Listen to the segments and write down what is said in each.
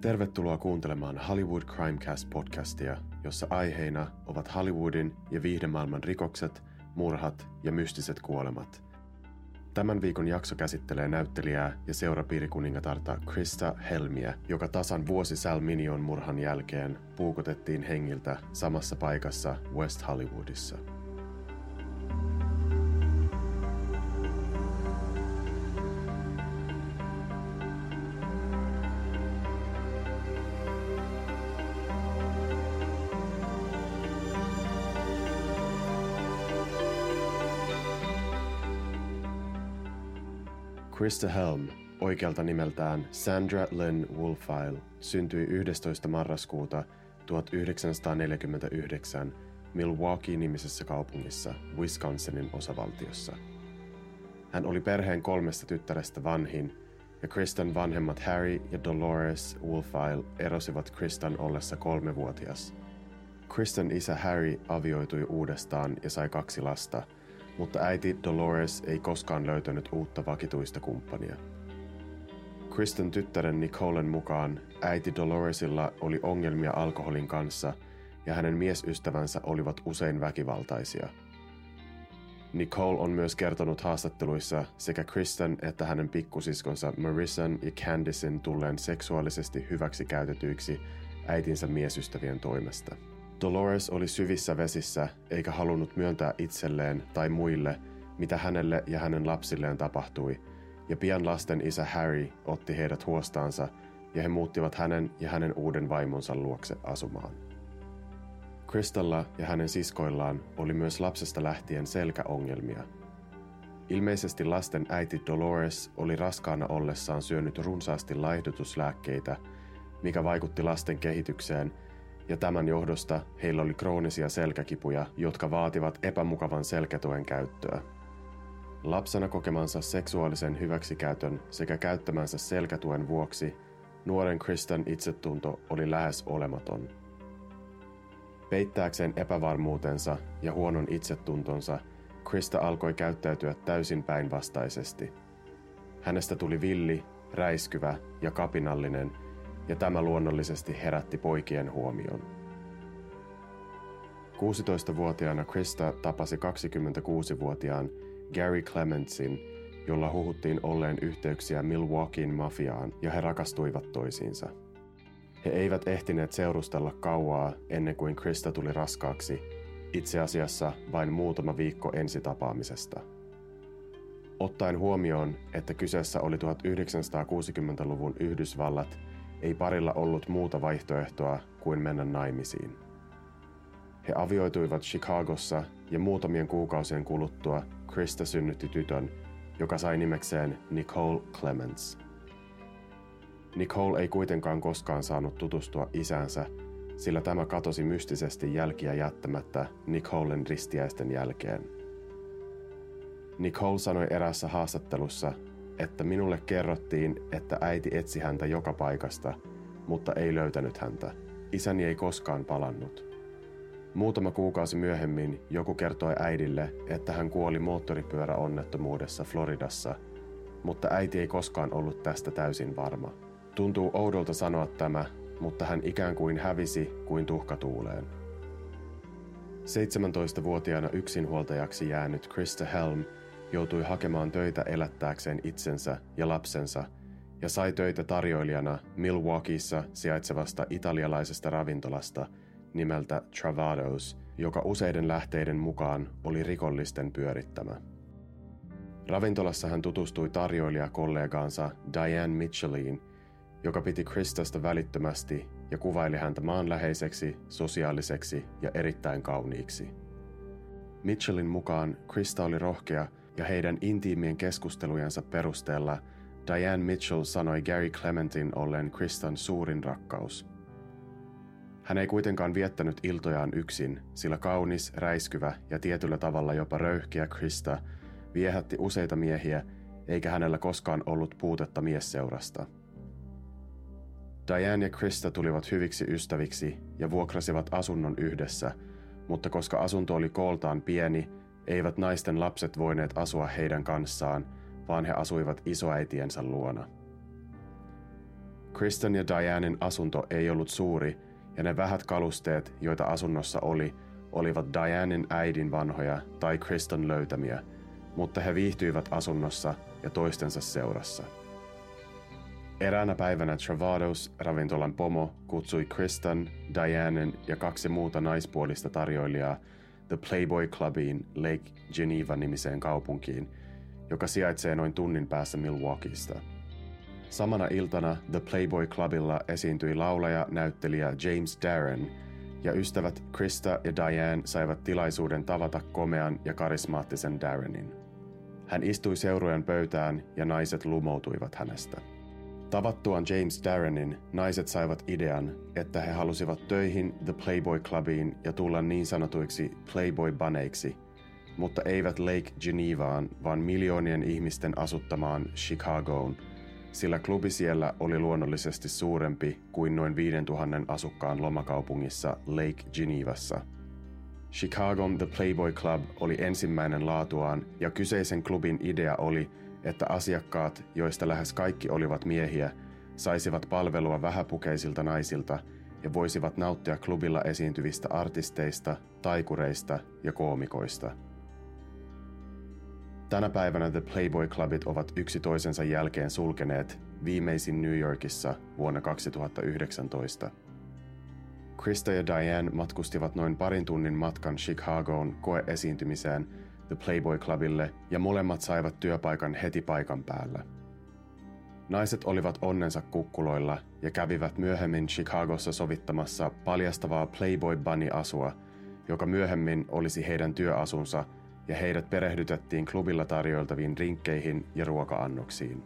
Tervetuloa kuuntelemaan Hollywood Crimecast-podcastia, jossa aiheina ovat Hollywoodin ja viihdemaailman rikokset, murhat ja mystiset kuolemat. Tämän viikon jakso käsittelee näyttelijää ja seurapiirikuningatarta Krista Helmiä, joka tasan vuosi Sal Minion murhan jälkeen puukotettiin hengiltä samassa paikassa West Hollywoodissa. Krista Helm, oikealta nimeltään Sandra Lynn Wolfile, syntyi 11. marraskuuta 1949 Milwaukee-nimisessä kaupungissa Wisconsinin osavaltiossa. Hän oli perheen kolmesta tyttärestä vanhin, ja Kristan vanhemmat Harry ja Dolores Wolfile erosivat Kristan ollessa kolmevuotias. Kristan isä Harry avioitui uudestaan ja sai kaksi lasta – mutta äiti Dolores ei koskaan löytänyt uutta vakituista kumppania. Kristen tyttären Nicolen mukaan äiti Doloresilla oli ongelmia alkoholin kanssa ja hänen miesystävänsä olivat usein väkivaltaisia. Nicole on myös kertonut haastatteluissa sekä Kristen että hänen pikkusiskonsa Marissan ja Candicen tulleen seksuaalisesti hyväksikäytetyiksi äitinsä miesystävien toimesta. Dolores oli syvissä vesissä eikä halunnut myöntää itselleen tai muille, mitä hänelle ja hänen lapsilleen tapahtui, ja pian lasten isä Harry otti heidät huostaansa ja he muuttivat hänen ja hänen uuden vaimonsa luokse asumaan. Kristalla ja hänen siskoillaan oli myös lapsesta lähtien selkäongelmia. Ilmeisesti lasten äiti Dolores oli raskaana ollessaan syönyt runsaasti laihdutuslääkkeitä, mikä vaikutti lasten kehitykseen – ja tämän johdosta heillä oli kroonisia selkäkipuja, jotka vaativat epämukavan selkätuen käyttöä. Lapsena kokemansa seksuaalisen hyväksikäytön sekä käyttämänsä selkätuen vuoksi nuoren Kristan itsetunto oli lähes olematon. Peittääkseen epävarmuutensa ja huonon itsetuntonsa, Krista alkoi käyttäytyä täysin päinvastaisesti. Hänestä tuli villi, räiskyvä ja kapinallinen – ja tämä luonnollisesti herätti poikien huomion. 16-vuotiaana Krista tapasi 26-vuotiaan Gary Clementsin, jolla huhuttiin olleen yhteyksiä Milwaukeein mafiaan ja he rakastuivat toisiinsa. He eivät ehtineet seurustella kauaa ennen kuin Krista tuli raskaaksi, itse asiassa vain muutama viikko ensitapaamisesta. Ottaen huomioon, että kyseessä oli 1960-luvun Yhdysvallat – ei parilla ollut muuta vaihtoehtoa kuin mennä naimisiin. He avioituivat Chicagossa ja muutamien kuukausien kuluttua Krista synnytti tytön, joka sai nimekseen Nicole Clements. Nicole ei kuitenkaan koskaan saanut tutustua isänsä, sillä tämä katosi mystisesti jälkiä jättämättä Nicolen ristiäisten jälkeen. Nicole sanoi erässä haastattelussa, että minulle kerrottiin, että äiti etsi häntä joka paikasta, mutta ei löytänyt häntä. Isäni ei koskaan palannut. Muutama kuukausi myöhemmin joku kertoi äidille, että hän kuoli moottoripyöräonnettomuudessa Floridassa, mutta äiti ei koskaan ollut tästä täysin varma. Tuntuu oudolta sanoa tämä, mutta hän ikään kuin hävisi kuin tuhkatuuleen. 17-vuotiaana yksinhuoltajaksi jäänyt Krista Helm joutui hakemaan töitä elättääkseen itsensä ja lapsensa ja sai töitä tarjoilijana Milwaukeeissa sijaitsevasta italialaisesta ravintolasta nimeltä Travados, joka useiden lähteiden mukaan oli rikollisten pyörittämä. Ravintolassa hän tutustui tarjoilijakollegaansa Diane Mitchelliin, joka piti Kristasta välittömästi ja kuvaili häntä maanläheiseksi, sosiaaliseksi ja erittäin kauniiksi. Mitchellin mukaan Krista oli rohkea ja heidän intiimien keskustelujensa perusteella Diane Mitchell sanoi Gary Clementin ollen Kristan suurin rakkaus. Hän ei kuitenkaan viettänyt iltojaan yksin, sillä kaunis, räiskyvä ja tietyllä tavalla jopa röyhkeä Krista viehätti useita miehiä, eikä hänellä koskaan ollut puutetta miesseurasta. Diane ja Krista tulivat hyviksi ystäviksi ja vuokrasivat asunnon yhdessä, mutta koska asunto oli kooltaan pieni, eivät naisten lapset voineet asua heidän kanssaan, vaan he asuivat isoäitiensä luona. Kristen ja Dianen asunto ei ollut suuri, ja ne vähät kalusteet, joita asunnossa oli, olivat Dianen äidin vanhoja tai Kristen löytämiä, mutta he viihtyivät asunnossa ja toistensa seurassa. Eräänä päivänä Travados, ravintolan pomo, kutsui Kristen, Dianen ja kaksi muuta naispuolista tarjoilijaa The Playboy Clubiin Lake Geneva-nimiseen kaupunkiin, joka sijaitsee noin tunnin päässä Milwaukeesta. Samana iltana The Playboy Clubilla esiintyi laulaja, näyttelijä James Darren, ja ystävät Krista ja Diane saivat tilaisuuden tavata komean ja karismaattisen Darrenin. Hän istui seurueen pöytään ja naiset lumoutuivat hänestä. Tavattuaan James Darrenin, naiset saivat idean, että he halusivat töihin The Playboy Clubiin ja tulla niin sanotuiksi Playboy-baneiksi, mutta eivät Lake Genevaan, vaan miljoonien ihmisten asuttamaan Chicagoon, sillä klubi siellä oli luonnollisesti suurempi kuin noin 5000 asukkaan lomakaupungissa Lake Genevassa. Chicagon The Playboy Club oli ensimmäinen laatuaan ja kyseisen klubin idea oli, että asiakkaat, joista lähes kaikki olivat miehiä, saisivat palvelua vähäpukeisilta naisilta ja voisivat nauttia klubilla esiintyvistä artisteista, taikureista ja koomikoista. Tänä päivänä The Playboy Clubit ovat yksi toisensa jälkeen sulkeneet, viimeisin New Yorkissa vuonna 2019. Krista ja Diane matkustivat noin parin tunnin matkan Chicagoon koeesiintymiseen The Playboy Clubille ja molemmat saivat työpaikan heti paikan päällä. Naiset olivat onnensa kukkuloilla ja kävivät myöhemmin Chicagossa sovittamassa paljastavaa Playboy Bunny-asua, joka myöhemmin olisi heidän työasunsa ja heidät perehdytettiin klubilla tarjoiltaviin rinkkeihin ja ruoka-annoksiin.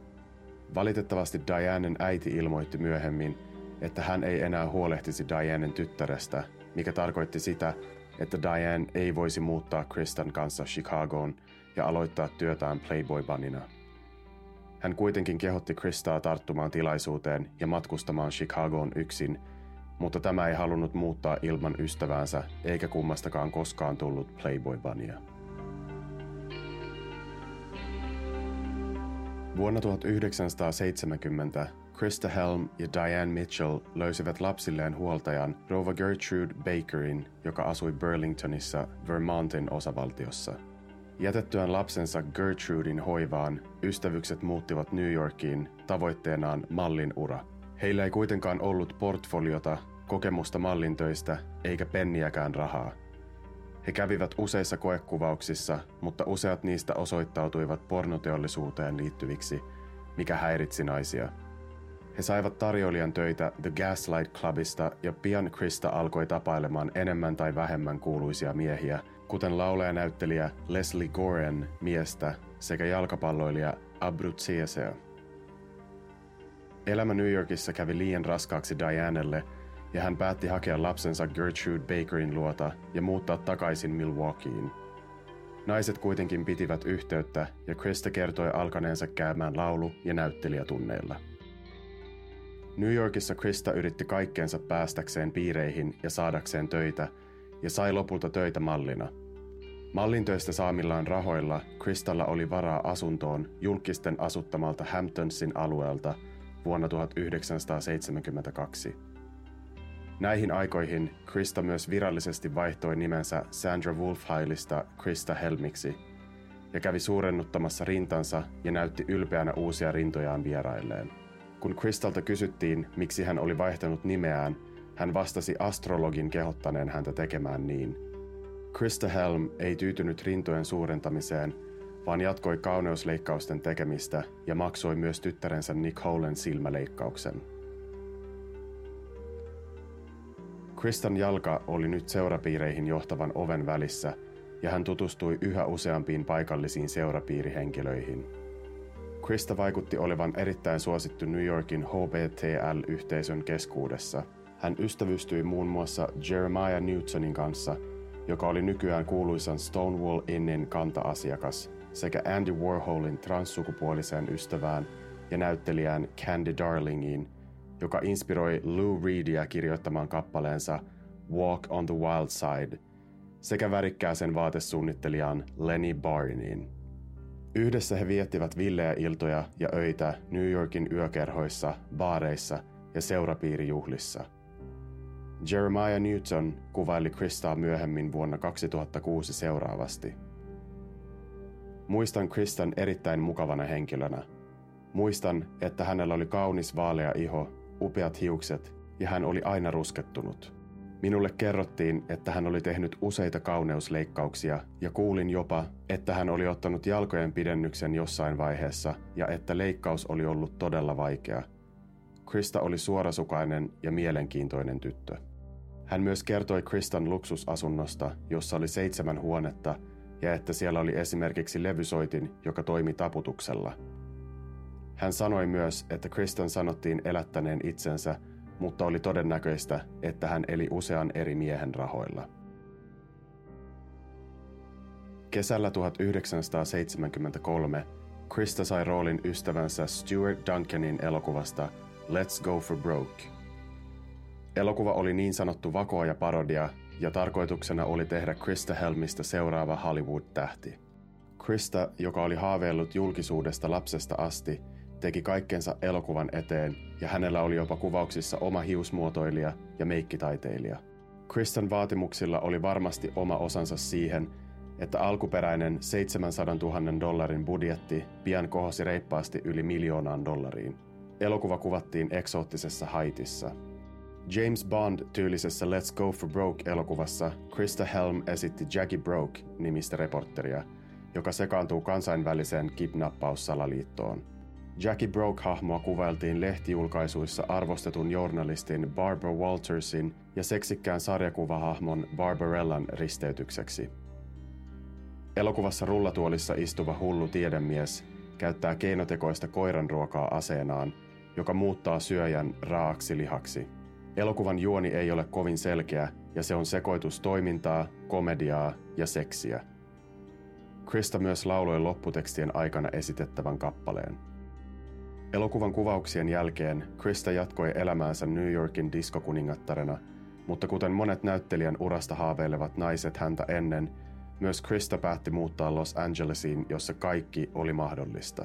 Valitettavasti Dianen äiti ilmoitti myöhemmin, että hän ei enää huolehtisi Dianen tyttärestä, mikä tarkoitti sitä, että Diane ei voisi muuttaa Kristan kanssa Chicagoon ja aloittaa työtään Playboy-banina. Hän kuitenkin kehotti Kristaa tarttumaan tilaisuuteen ja matkustamaan Chicagoon yksin, mutta tämä ei halunnut muuttaa ilman ystäväänsä eikä kummastakaan koskaan tullut Playboy-bania. Vuonna 1970 Krista Helm ja Diane Mitchell löysivät lapsilleen huoltajan Rova Gertrude Bakerin, joka asui Burlingtonissa, Vermontin osavaltiossa. Jätettyään lapsensa Gertrudin hoivaan, ystävykset muuttivat New Yorkiin tavoitteenaan mallin ura. Heillä ei kuitenkaan ollut portfoliota, kokemusta mallintöistä eikä penniäkään rahaa. He kävivät useissa koekuvauksissa, mutta useat niistä osoittautuivat pornoteollisuuteen liittyviksi, mikä häiritsi naisia – he saivat tarjoilijan töitä The Gaslight Clubista ja pian Krista alkoi tapailemaan enemmän tai vähemmän kuuluisia miehiä, kuten laulajanäyttelijä Leslie Goren miestä sekä jalkapalloilija Abruzzesea. Elämä New Yorkissa kävi liian raskaaksi Dianelle ja hän päätti hakea lapsensa Gertrude Bakerin luota ja muuttaa takaisin Milwaukeeen. Naiset kuitenkin pitivät yhteyttä ja Krista kertoi alkaneensa käymään laulu- ja näyttelijätunneilla. New Yorkissa Krista yritti kaikkeensa päästäkseen piireihin ja saadakseen töitä, ja sai lopulta töitä mallina. Mallin töistä saamillaan rahoilla Kristalla oli varaa asuntoon julkisten asuttamalta Hamptonsin alueelta vuonna 1972. Näihin aikoihin Krista myös virallisesti vaihtoi nimensä Sandra Wolfheilista Krista Helmiksi ja kävi suurennuttamassa rintansa ja näytti ylpeänä uusia rintojaan vierailleen. Kun Kristalta kysyttiin, miksi hän oli vaihtanut nimeään, hän vastasi astrologin kehottaneen häntä tekemään niin. Krista Helm ei tyytynyt rintojen suurentamiseen, vaan jatkoi kauneusleikkausten tekemistä ja maksoi myös tyttärensä Nicolen silmäleikkauksen. Kristan jalka oli nyt seurapiireihin johtavan oven välissä, ja hän tutustui yhä useampiin paikallisiin seurapiirihenkilöihin – Krista vaikutti olevan erittäin suosittu New Yorkin HBTL-yhteisön keskuudessa. Hän ystävystyi muun muassa Jeremiah Newtonin kanssa, joka oli nykyään kuuluisan Stonewall Innin kanta-asiakas, sekä Andy Warholin transsukupuoliseen ystävään ja näyttelijään Candy Darlingiin, joka inspiroi Lou Reedia kirjoittamaan kappaleensa Walk on the Wild Side, sekä värikkääsen vaatesuunnittelijaan Lenny Barniin. Yhdessä he viettivät villejä iltoja ja öitä New Yorkin yökerhoissa, baareissa ja seurapiirijuhlissa. Jeremiah Newton kuvaili Kristaa myöhemmin vuonna 2006 seuraavasti. Muistan Kristan erittäin mukavana henkilönä. Muistan, että hänellä oli kaunis vaalea iho, upeat hiukset ja hän oli aina ruskettunut. Minulle kerrottiin, että hän oli tehnyt useita kauneusleikkauksia ja kuulin jopa, että hän oli ottanut jalkojen pidennyksen jossain vaiheessa ja että leikkaus oli ollut todella vaikea. Krista oli suorasukainen ja mielenkiintoinen tyttö. Hän myös kertoi Kristan luksusasunnosta, jossa oli seitsemän huonetta ja että siellä oli esimerkiksi levysoitin, joka toimi taputuksella. Hän sanoi myös, että Kristan sanottiin elättäneen itsensä – mutta oli todennäköistä, että hän eli usean eri miehen rahoilla. Kesällä 1973 Krista sai roolin ystävänsä Stuart Duncanin elokuvasta Let's Go for Broke. Elokuva oli niin sanottu vakoa parodia, ja tarkoituksena oli tehdä Krista Helmistä seuraava Hollywood-tähti. Krista, joka oli haaveillut julkisuudesta lapsesta asti, teki kaikkensa elokuvan eteen ja hänellä oli jopa kuvauksissa oma hiusmuotoilija ja meikkitaiteilija. Kristan vaatimuksilla oli varmasti oma osansa siihen, että alkuperäinen 700 000 dollarin budjetti pian kohosi reippaasti yli miljoonaan dollariin. Elokuva kuvattiin eksoottisessa Haitissa. James Bond-tyylisessä Let's Go for Broke-elokuvassa Krista Helm esitti Jackie Broke-nimistä reporteria, joka sekaantuu kansainväliseen kidnappaussalaliittoon. Jackie Broke-hahmoa kuvailtiin lehtijulkaisuissa arvostetun journalistin Barbara Waltersin ja seksikkään sarjakuvahahmon Barbarellan risteytykseksi. Elokuvassa rullatuolissa istuva hullu tiedemies käyttää keinotekoista koiranruokaa aseenaan, joka muuttaa syöjän raaksi lihaksi. Elokuvan juoni ei ole kovin selkeä ja se on sekoitus toimintaa, komediaa ja seksiä. Krista myös lauloi lopputekstien aikana esitettävän kappaleen. Elokuvan kuvauksien jälkeen Krista jatkoi elämäänsä New Yorkin diskokuningattarena, mutta kuten monet näyttelijän urasta haaveilevat naiset häntä ennen, myös Krista päätti muuttaa Los Angelesiin, jossa kaikki oli mahdollista.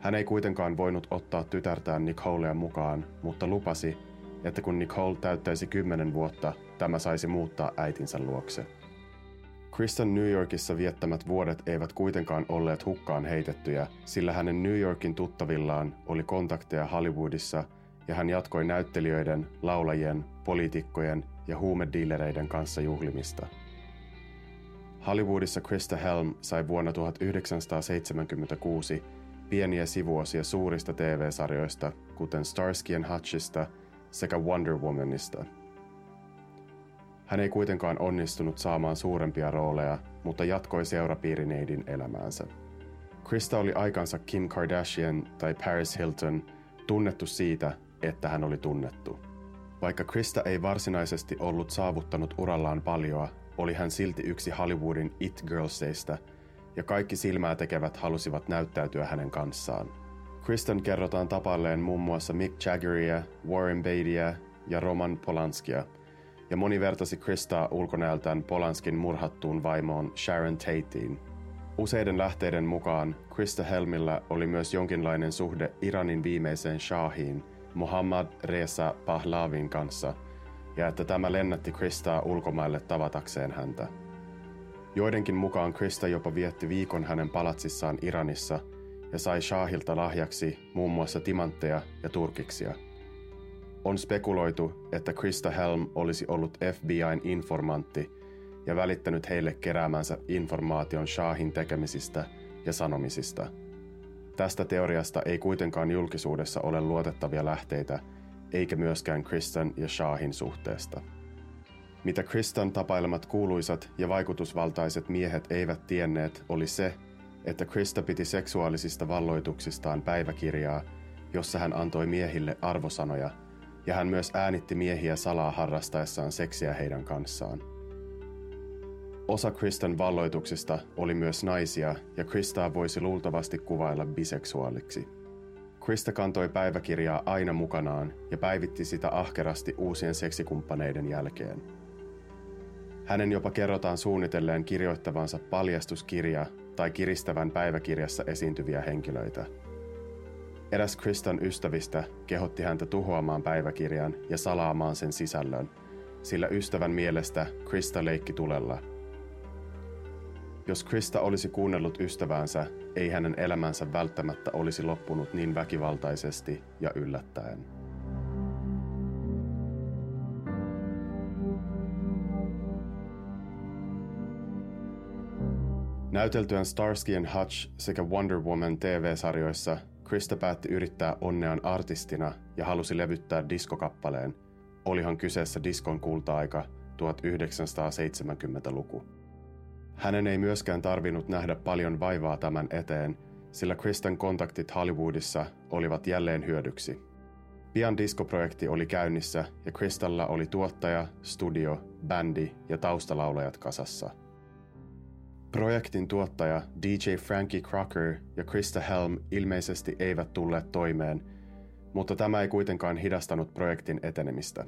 Hän ei kuitenkaan voinut ottaa tytärtään Nicolea mukaan, mutta lupasi, että kun Nicole täyttäisi kymmenen vuotta, tämä saisi muuttaa äitinsä luokse. Kristen New Yorkissa viettämät vuodet eivät kuitenkaan olleet hukkaan heitettyjä, sillä hänen New Yorkin tuttavillaan oli kontakteja Hollywoodissa ja hän jatkoi näyttelijöiden, laulajien, poliitikkojen ja huumedealereiden kanssa juhlimista. Hollywoodissa Krista Helm sai vuonna 1976 pieniä sivuosia suurista TV-sarjoista, kuten Starsky Hutchista sekä Wonder Womanista – hän ei kuitenkaan onnistunut saamaan suurempia rooleja, mutta jatkoi seurapiirineidin elämäänsä. Krista oli aikansa Kim Kardashian tai Paris Hilton tunnettu siitä, että hän oli tunnettu. Vaikka Krista ei varsinaisesti ollut saavuttanut urallaan paljoa, oli hän silti yksi Hollywoodin It Girlsista, ja kaikki silmää tekevät halusivat näyttäytyä hänen kanssaan. Kristen kerrotaan tapalleen muun muassa Mick Jaggeria, Warren Beattyä ja Roman Polanskia – ja moni vertasi Kristaa ulkonäöltään Polanskin murhattuun vaimoon Sharon Tateen. Useiden lähteiden mukaan Krista Helmillä oli myös jonkinlainen suhde Iranin viimeiseen shahiin, Mohammad Reza Pahlavin kanssa, ja että tämä lennätti Kristaa ulkomaille tavatakseen häntä. Joidenkin mukaan Krista jopa vietti viikon hänen palatsissaan Iranissa ja sai Shahilta lahjaksi muun muassa timantteja ja turkiksia – on spekuloitu, että Krista Helm olisi ollut FBIn informantti ja välittänyt heille keräämänsä informaation Shahin tekemisistä ja sanomisista. Tästä teoriasta ei kuitenkaan julkisuudessa ole luotettavia lähteitä, eikä myöskään Kristan ja Shahin suhteesta. Mitä Kristan tapailemat kuuluisat ja vaikutusvaltaiset miehet eivät tienneet, oli se, että Krista piti seksuaalisista valloituksistaan päiväkirjaa, jossa hän antoi miehille arvosanoja – ja hän myös äänitti miehiä salaa harrastaessaan seksiä heidän kanssaan. Osa Kristan valloituksista oli myös naisia, ja Kristaa voisi luultavasti kuvailla biseksuaaliksi. Krista kantoi päiväkirjaa aina mukanaan ja päivitti sitä ahkerasti uusien seksikumppaneiden jälkeen. Hänen jopa kerrotaan suunnitelleen kirjoittavansa paljastuskirja tai kiristävän päiväkirjassa esiintyviä henkilöitä – Eräs Kristan ystävistä kehotti häntä tuhoamaan päiväkirjan ja salaamaan sen sisällön, sillä ystävän mielestä Krista leikki tulella. Jos Krista olisi kuunnellut ystäväänsä, ei hänen elämänsä välttämättä olisi loppunut niin väkivaltaisesti ja yllättäen. Näyteltyään Starsky and Hutch sekä Wonder Woman TV-sarjoissa Krista päätti yrittää onneaan artistina ja halusi levyttää diskokappaleen. Olihan kyseessä diskon kulta-aika 1970-luku. Hänen ei myöskään tarvinnut nähdä paljon vaivaa tämän eteen, sillä Kristan kontaktit Hollywoodissa olivat jälleen hyödyksi. Pian diskoprojekti oli käynnissä ja Kristalla oli tuottaja, studio, bändi ja taustalaulajat kasassa – Projektin tuottaja DJ Frankie Crocker ja Krista Helm ilmeisesti eivät tulleet toimeen, mutta tämä ei kuitenkaan hidastanut projektin etenemistä.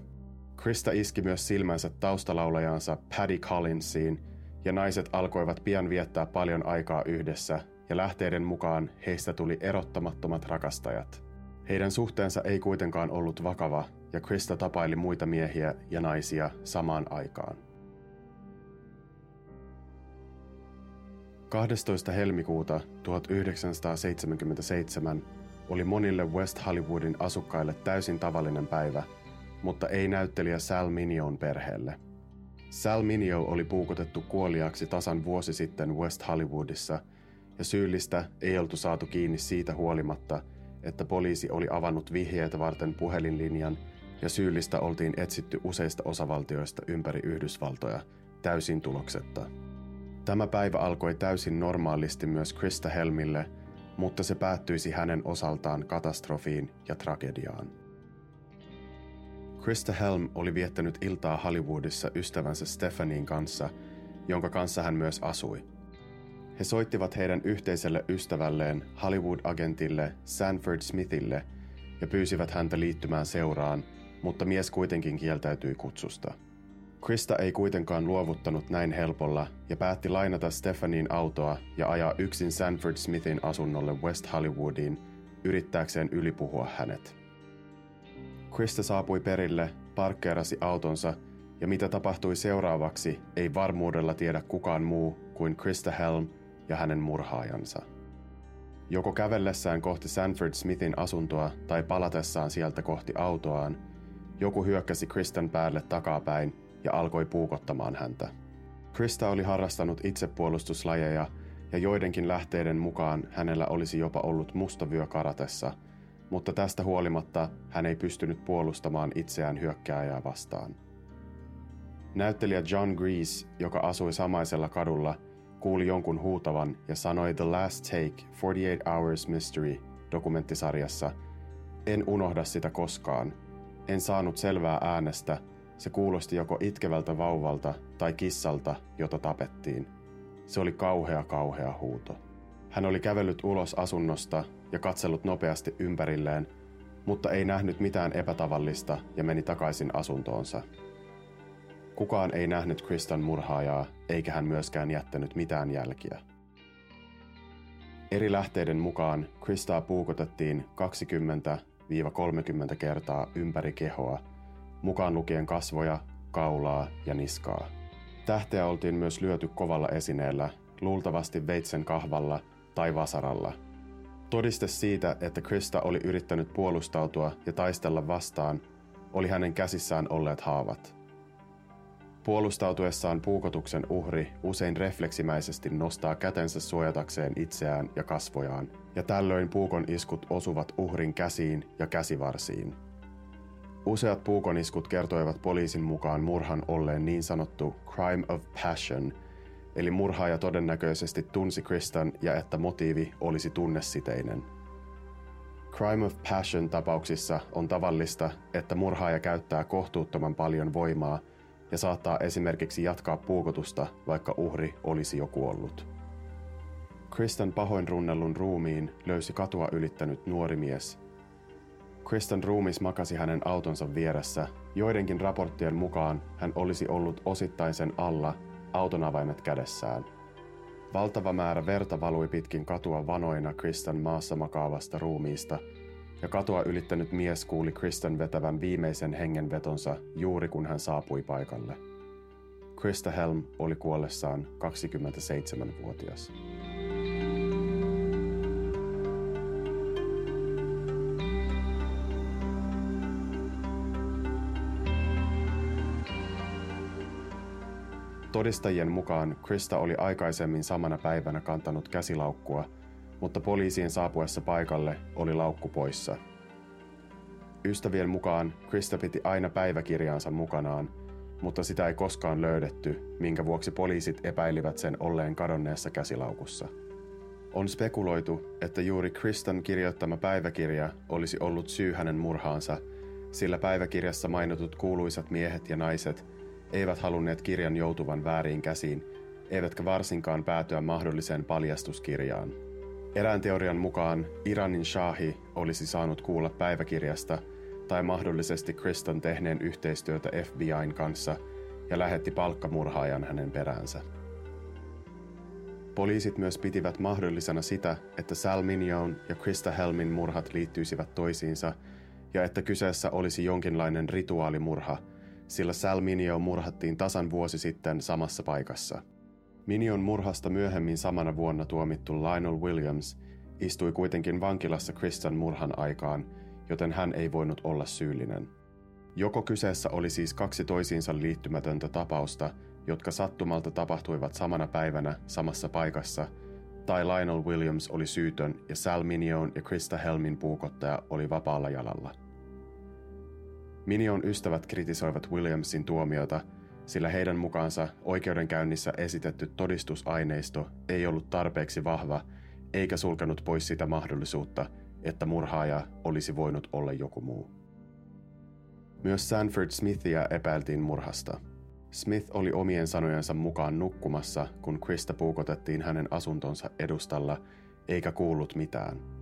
Krista iski myös silmänsä taustalaulajansa Paddy Collinsiin, ja naiset alkoivat pian viettää paljon aikaa yhdessä, ja lähteiden mukaan heistä tuli erottamattomat rakastajat. Heidän suhteensa ei kuitenkaan ollut vakava, ja Krista tapaili muita miehiä ja naisia samaan aikaan. 12. helmikuuta 1977 oli monille West Hollywoodin asukkaille täysin tavallinen päivä, mutta ei näyttelijä Sal Minion perheelle. Sal Minio oli puukotettu kuoliaksi tasan vuosi sitten West Hollywoodissa, ja syyllistä ei oltu saatu kiinni siitä huolimatta, että poliisi oli avannut vihjeitä varten puhelinlinjan ja syyllistä oltiin etsitty useista osavaltioista ympäri Yhdysvaltoja täysin tuloksetta. Tämä päivä alkoi täysin normaalisti myös Krista Helmille, mutta se päättyisi hänen osaltaan katastrofiin ja tragediaan. Krista Helm oli viettänyt iltaa Hollywoodissa ystävänsä Stephanin kanssa, jonka kanssa hän myös asui. He soittivat heidän yhteiselle ystävälleen Hollywood-agentille Sanford Smithille ja pyysivät häntä liittymään seuraan, mutta mies kuitenkin kieltäytyi kutsusta – Krista ei kuitenkaan luovuttanut näin helpolla ja päätti lainata Stefanin autoa ja ajaa yksin Sanford Smithin asunnolle West Hollywoodiin yrittääkseen ylipuhua hänet. Krista saapui perille, parkkeerasi autonsa ja mitä tapahtui seuraavaksi ei varmuudella tiedä kukaan muu kuin Krista Helm ja hänen murhaajansa. Joko kävellessään kohti Sanford Smithin asuntoa tai palatessaan sieltä kohti autoaan, joku hyökkäsi Kristan päälle takapäin ja alkoi puukottamaan häntä. Krista oli harrastanut itsepuolustuslajeja ja joidenkin lähteiden mukaan hänellä olisi jopa ollut mustavyö karatessa, mutta tästä huolimatta hän ei pystynyt puolustamaan itseään hyökkääjää vastaan. Näyttelijä John Grease, joka asui samaisella kadulla, kuuli jonkun huutavan ja sanoi The Last Take 48 Hours Mystery dokumenttisarjassa, en unohda sitä koskaan. En saanut selvää äänestä, se kuulosti joko itkevältä vauvalta tai kissalta, jota tapettiin. Se oli kauhea kauhea huuto. Hän oli kävellyt ulos asunnosta ja katsellut nopeasti ympärilleen, mutta ei nähnyt mitään epätavallista ja meni takaisin asuntoonsa. Kukaan ei nähnyt Kristan murhaajaa, eikä hän myöskään jättänyt mitään jälkiä. Eri lähteiden mukaan Kristaa puukotettiin 20-30 kertaa ympäri kehoa – mukaan lukien kasvoja, kaulaa ja niskaa. Tähteä oltiin myös lyöty kovalla esineellä, luultavasti veitsen kahvalla tai vasaralla. Todiste siitä, että Krista oli yrittänyt puolustautua ja taistella vastaan, oli hänen käsissään olleet haavat. Puolustautuessaan puukotuksen uhri usein refleksimäisesti nostaa kätensä suojatakseen itseään ja kasvojaan, ja tällöin puukon iskut osuvat uhrin käsiin ja käsivarsiin. Useat puukoniskut kertoivat poliisin mukaan murhan olleen niin sanottu crime of passion, eli murhaaja todennäköisesti tunsi Kristan ja että motiivi olisi tunnesiteinen. Crime of passion tapauksissa on tavallista, että murhaaja käyttää kohtuuttoman paljon voimaa ja saattaa esimerkiksi jatkaa puukotusta, vaikka uhri olisi jo kuollut. Kristan pahoin runnellun ruumiin löysi katua ylittänyt nuori mies, Kristan ruumis makasi hänen autonsa vieressä. Joidenkin raporttien mukaan hän olisi ollut osittain sen alla, auton avaimet kädessään. Valtava määrä verta valui pitkin katua vanoina Kristan maassa makaavasta ruumiista, ja katua ylittänyt mies kuuli Kristan vetävän viimeisen hengenvetonsa juuri kun hän saapui paikalle. Krista Helm oli kuollessaan 27-vuotias. Todistajien mukaan Krista oli aikaisemmin samana päivänä kantanut käsilaukkua, mutta poliisien saapuessa paikalle oli laukku poissa. Ystävien mukaan Krista piti aina päiväkirjaansa mukanaan, mutta sitä ei koskaan löydetty, minkä vuoksi poliisit epäilivät sen olleen kadonneessa käsilaukussa. On spekuloitu, että juuri Kristan kirjoittama päiväkirja olisi ollut syy hänen murhaansa, sillä päiväkirjassa mainitut kuuluisat miehet ja naiset – eivät halunneet kirjan joutuvan väärin käsiin, eivätkä varsinkaan päätyä mahdolliseen paljastuskirjaan. Erään teorian mukaan Iranin shahi olisi saanut kuulla päiväkirjasta tai mahdollisesti Kriston tehneen yhteistyötä FBIn kanssa ja lähetti palkkamurhaajan hänen peräänsä. Poliisit myös pitivät mahdollisena sitä, että Sal ja Krista Helmin murhat liittyisivät toisiinsa ja että kyseessä olisi jonkinlainen rituaalimurha – sillä Sal Minio murhattiin tasan vuosi sitten samassa paikassa. Minion murhasta myöhemmin samana vuonna tuomittu Lionel Williams istui kuitenkin vankilassa Kristan murhan aikaan, joten hän ei voinut olla syyllinen. Joko kyseessä oli siis kaksi toisiinsa liittymätöntä tapausta, jotka sattumalta tapahtuivat samana päivänä samassa paikassa, tai Lionel Williams oli syytön ja Sal Minion ja Krista Helmin puukottaja oli vapaalla jalalla. Minion ystävät kritisoivat Williamsin tuomiota, sillä heidän mukaansa oikeudenkäynnissä esitetty todistusaineisto ei ollut tarpeeksi vahva eikä sulkenut pois sitä mahdollisuutta, että murhaaja olisi voinut olla joku muu. Myös Sanford Smithia epäiltiin murhasta. Smith oli omien sanojensa mukaan nukkumassa, kun Krista puukotettiin hänen asuntonsa edustalla, eikä kuullut mitään –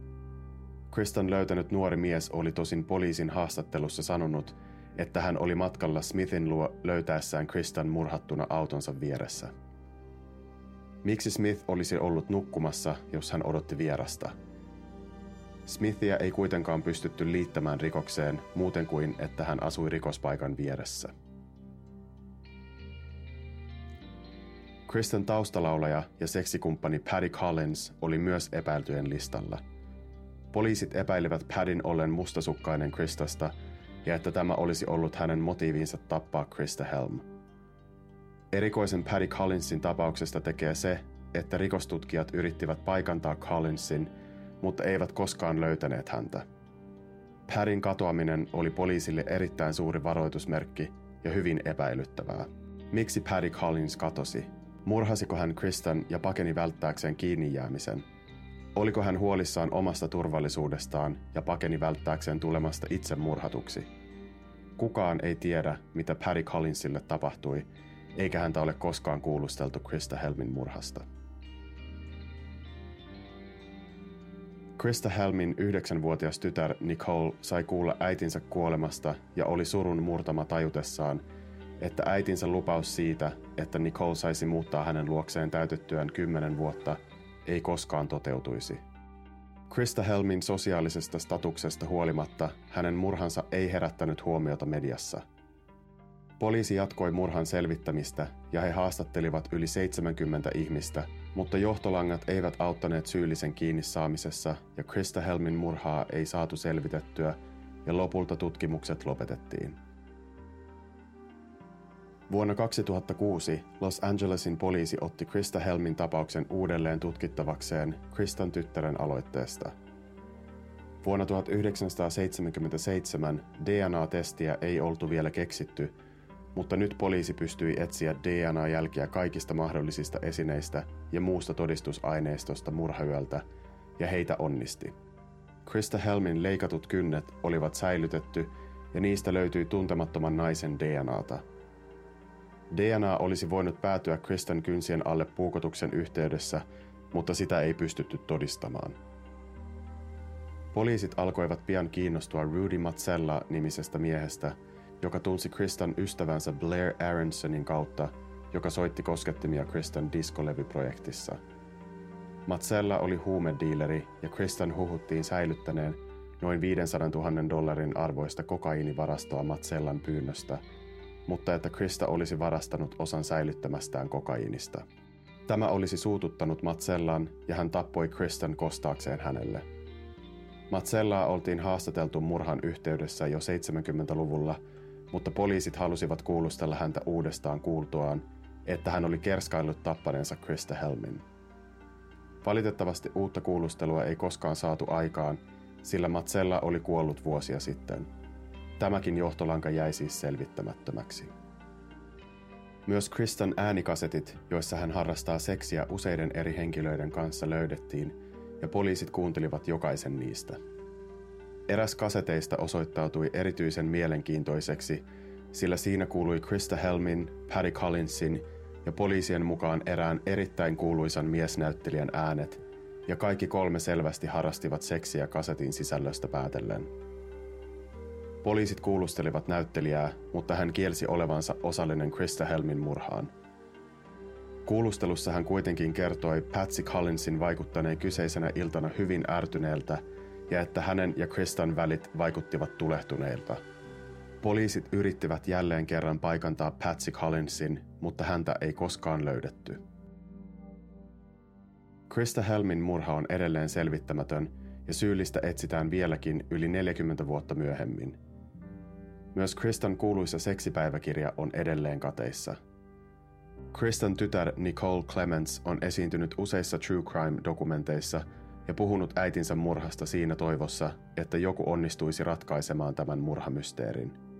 Kristan löytänyt nuori mies oli tosin poliisin haastattelussa sanonut, että hän oli matkalla Smithin luo löytäessään Kristan murhattuna autonsa vieressä. Miksi Smith olisi ollut nukkumassa, jos hän odotti vierasta? Smithia ei kuitenkaan pystytty liittämään rikokseen muuten kuin, että hän asui rikospaikan vieressä. Kristen taustalaulaja ja seksikumppani Paddy Collins oli myös epäiltyjen listalla – Poliisit epäilivät Padin ollen mustasukkainen Kristasta ja että tämä olisi ollut hänen motiivinsa tappaa Krista Helm. Erikoisen Paddy Collinsin tapauksesta tekee se, että rikostutkijat yrittivät paikantaa Collinsin, mutta eivät koskaan löytäneet häntä. Padin katoaminen oli poliisille erittäin suuri varoitusmerkki ja hyvin epäilyttävää. Miksi Paddy Collins katosi? Murhasiko hän Kristan ja pakeni välttääkseen kiinni jäämisen – Oliko hän huolissaan omasta turvallisuudestaan ja pakeni välttääkseen tulemasta itse murhatuksi? Kukaan ei tiedä, mitä Paddy Collinsille tapahtui, eikä häntä ole koskaan kuulusteltu Krista Helmin murhasta. Krista Helmin yhdeksänvuotias tytär Nicole sai kuulla äitinsä kuolemasta ja oli surun murtama tajutessaan, että äitinsä lupaus siitä, että Nicole saisi muuttaa hänen luokseen täytettyään kymmenen vuotta – ei koskaan toteutuisi. Krista Helmin sosiaalisesta statuksesta huolimatta hänen murhansa ei herättänyt huomiota mediassa. Poliisi jatkoi murhan selvittämistä ja he haastattelivat yli 70 ihmistä, mutta johtolangat eivät auttaneet syyllisen kiinni saamisessa ja Krista Helmin murhaa ei saatu selvitettyä ja lopulta tutkimukset lopetettiin. Vuonna 2006 Los Angelesin poliisi otti Krista Helmin tapauksen uudelleen tutkittavakseen Kristan tyttären aloitteesta. Vuonna 1977 DNA-testiä ei oltu vielä keksitty, mutta nyt poliisi pystyi etsiä DNA-jälkiä kaikista mahdollisista esineistä ja muusta todistusaineistosta murhayöltä, ja heitä onnisti. Krista Helmin leikatut kynnet olivat säilytetty, ja niistä löytyi tuntemattoman naisen DNAta – DNA olisi voinut päätyä Kristen kynsien alle puukotuksen yhteydessä, mutta sitä ei pystytty todistamaan. Poliisit alkoivat pian kiinnostua Rudy Matsella-nimisestä miehestä, joka tunsi Kristan ystävänsä Blair Aronsonin kautta, joka soitti koskettimia Kristan diskolevyprojektissa. Matsella oli huumediileri ja Kristan huhuttiin säilyttäneen noin 500 000 dollarin arvoista kokainivarastoa Matsellan pyynnöstä, mutta että Krista olisi varastanut osan säilyttämästään kokainista. Tämä olisi suututtanut Matsellan ja hän tappoi Kristan kostaakseen hänelle. Matsellaa oltiin haastateltu murhan yhteydessä jo 70-luvulla, mutta poliisit halusivat kuulustella häntä uudestaan kuultuaan, että hän oli kerskaillut tappaneensa Krista Helmin. Valitettavasti uutta kuulustelua ei koskaan saatu aikaan, sillä Matsella oli kuollut vuosia sitten. Tämäkin johtolanka jäi siis selvittämättömäksi. Myös Kristan äänikasetit, joissa hän harrastaa seksiä useiden eri henkilöiden kanssa löydettiin, ja poliisit kuuntelivat jokaisen niistä. Eräs kaseteista osoittautui erityisen mielenkiintoiseksi, sillä siinä kuului Krista Helmin, Patty Collinsin ja poliisien mukaan erään erittäin kuuluisan miesnäyttelijän äänet, ja kaikki kolme selvästi harrastivat seksiä kasetin sisällöstä päätellen. Poliisit kuulustelivat näyttelijää, mutta hän kielsi olevansa osallinen Krista Helmin murhaan. Kuulustelussa hän kuitenkin kertoi Patsy Collinsin vaikuttaneen kyseisenä iltana hyvin ärtyneeltä ja että hänen ja Kristan välit vaikuttivat tulehtuneilta – Poliisit yrittivät jälleen kerran paikantaa Patsy Collinsin, mutta häntä ei koskaan löydetty. Krista Helmin murha on edelleen selvittämätön ja syyllistä etsitään vieläkin yli 40 vuotta myöhemmin. Myös Kristan kuuluisa seksipäiväkirja on edelleen kateissa. Kristan tytär Nicole Clements on esiintynyt useissa true crime-dokumenteissa ja puhunut äitinsä murhasta siinä toivossa, että joku onnistuisi ratkaisemaan tämän murhamysteerin –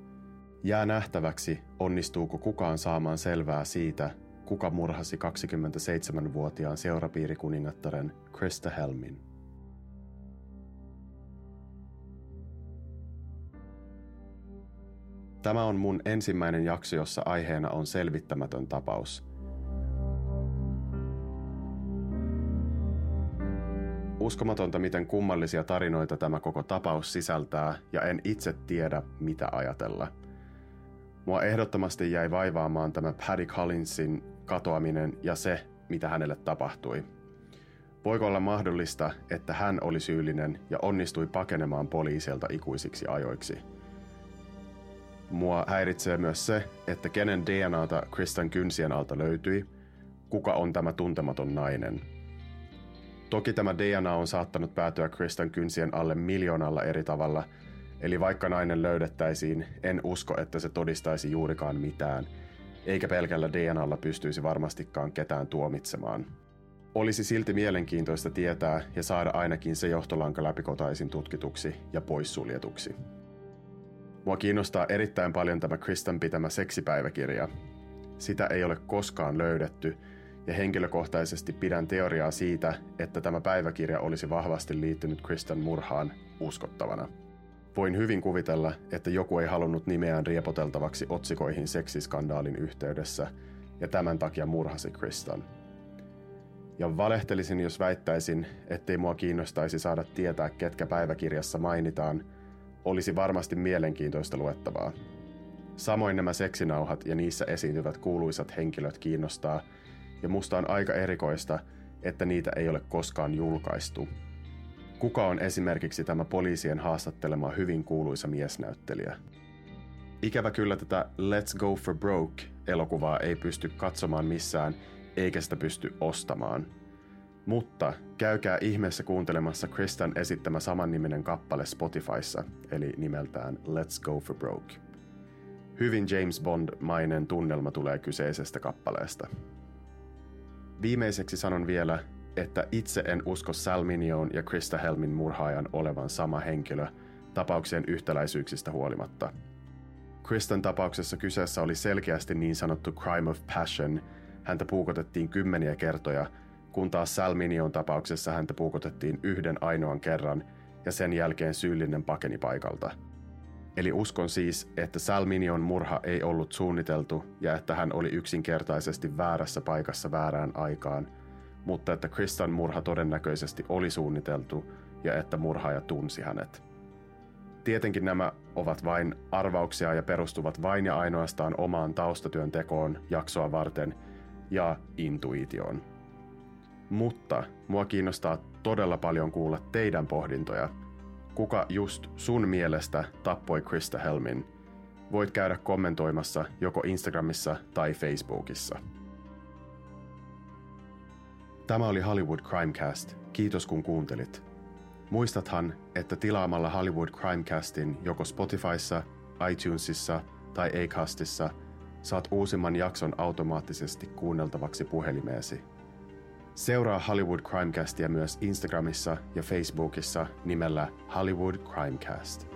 Jää nähtäväksi, onnistuuko kukaan saamaan selvää siitä, kuka murhasi 27-vuotiaan seurapiirikuningattaren Krista Helmin. Tämä on mun ensimmäinen jakso, jossa aiheena on selvittämätön tapaus. Uskomatonta, miten kummallisia tarinoita tämä koko tapaus sisältää, ja en itse tiedä, mitä ajatella – Mua ehdottomasti jäi vaivaamaan tämä Paddy Collinsin katoaminen ja se, mitä hänelle tapahtui. Voiko olla mahdollista, että hän oli syyllinen ja onnistui pakenemaan poliisilta ikuisiksi ajoiksi? Mua häiritsee myös se, että kenen DNAta Kristan kynsien alta löytyi, kuka on tämä tuntematon nainen. Toki tämä DNA on saattanut päätyä Kristan kynsien alle miljoonalla eri tavalla – Eli vaikka nainen löydettäisiin, en usko, että se todistaisi juurikaan mitään, eikä pelkällä DNAlla pystyisi varmastikaan ketään tuomitsemaan. Olisi silti mielenkiintoista tietää ja saada ainakin se johtolanka läpikotaisin tutkituksi ja poissuljetuksi. Mua kiinnostaa erittäin paljon tämä Kristan pitämä seksipäiväkirja. Sitä ei ole koskaan löydetty, ja henkilökohtaisesti pidän teoriaa siitä, että tämä päiväkirja olisi vahvasti liittynyt Kristan murhaan uskottavana. Voin hyvin kuvitella, että joku ei halunnut nimeään riepoteltavaksi otsikoihin seksiskandaalin yhteydessä ja tämän takia murhasi Kristan. Ja valehtelisin, jos väittäisin, ettei mua kiinnostaisi saada tietää, ketkä päiväkirjassa mainitaan, olisi varmasti mielenkiintoista luettavaa. Samoin nämä seksinauhat ja niissä esiintyvät kuuluisat henkilöt kiinnostaa, ja musta on aika erikoista, että niitä ei ole koskaan julkaistu – Kuka on esimerkiksi tämä poliisien haastattelema hyvin kuuluisa miesnäyttelijä? Ikävä kyllä tätä Let's Go for Broke elokuvaa ei pysty katsomaan missään, eikä sitä pysty ostamaan. Mutta käykää ihmeessä kuuntelemassa Kristan esittämä samanniminen kappale Spotifyssa, eli nimeltään Let's Go for Broke. Hyvin James Bond-mainen tunnelma tulee kyseisestä kappaleesta. Viimeiseksi sanon vielä, että itse en usko Salminion ja Krista Helmin murhaajan olevan sama henkilö tapauksien yhtäläisyyksistä huolimatta. Kristan tapauksessa kyseessä oli selkeästi niin sanottu crime of passion, häntä puukotettiin kymmeniä kertoja, kun taas Salminion tapauksessa häntä puukotettiin yhden ainoan kerran ja sen jälkeen syyllinen pakeni paikalta. Eli uskon siis, että Salminion murha ei ollut suunniteltu ja että hän oli yksinkertaisesti väärässä paikassa väärään aikaan – mutta että Kristan murha todennäköisesti oli suunniteltu ja että murhaaja tunsi hänet. Tietenkin nämä ovat vain arvauksia ja perustuvat vain ja ainoastaan omaan taustatyön tekoon jaksoa varten ja intuitioon. Mutta mua kiinnostaa todella paljon kuulla teidän pohdintoja. kuka just sun mielestä tappoi Krista Helmin, voit käydä kommentoimassa joko Instagramissa tai Facebookissa. Tämä oli Hollywood Crimecast. Kiitos kun kuuntelit. Muistathan, että tilaamalla Hollywood Crimecastin joko Spotifyssa, iTunesissa tai Acastissa saat uusimman jakson automaattisesti kuunneltavaksi puhelimeesi. Seuraa Hollywood Crimecastia myös Instagramissa ja Facebookissa nimellä Hollywood Crimecast.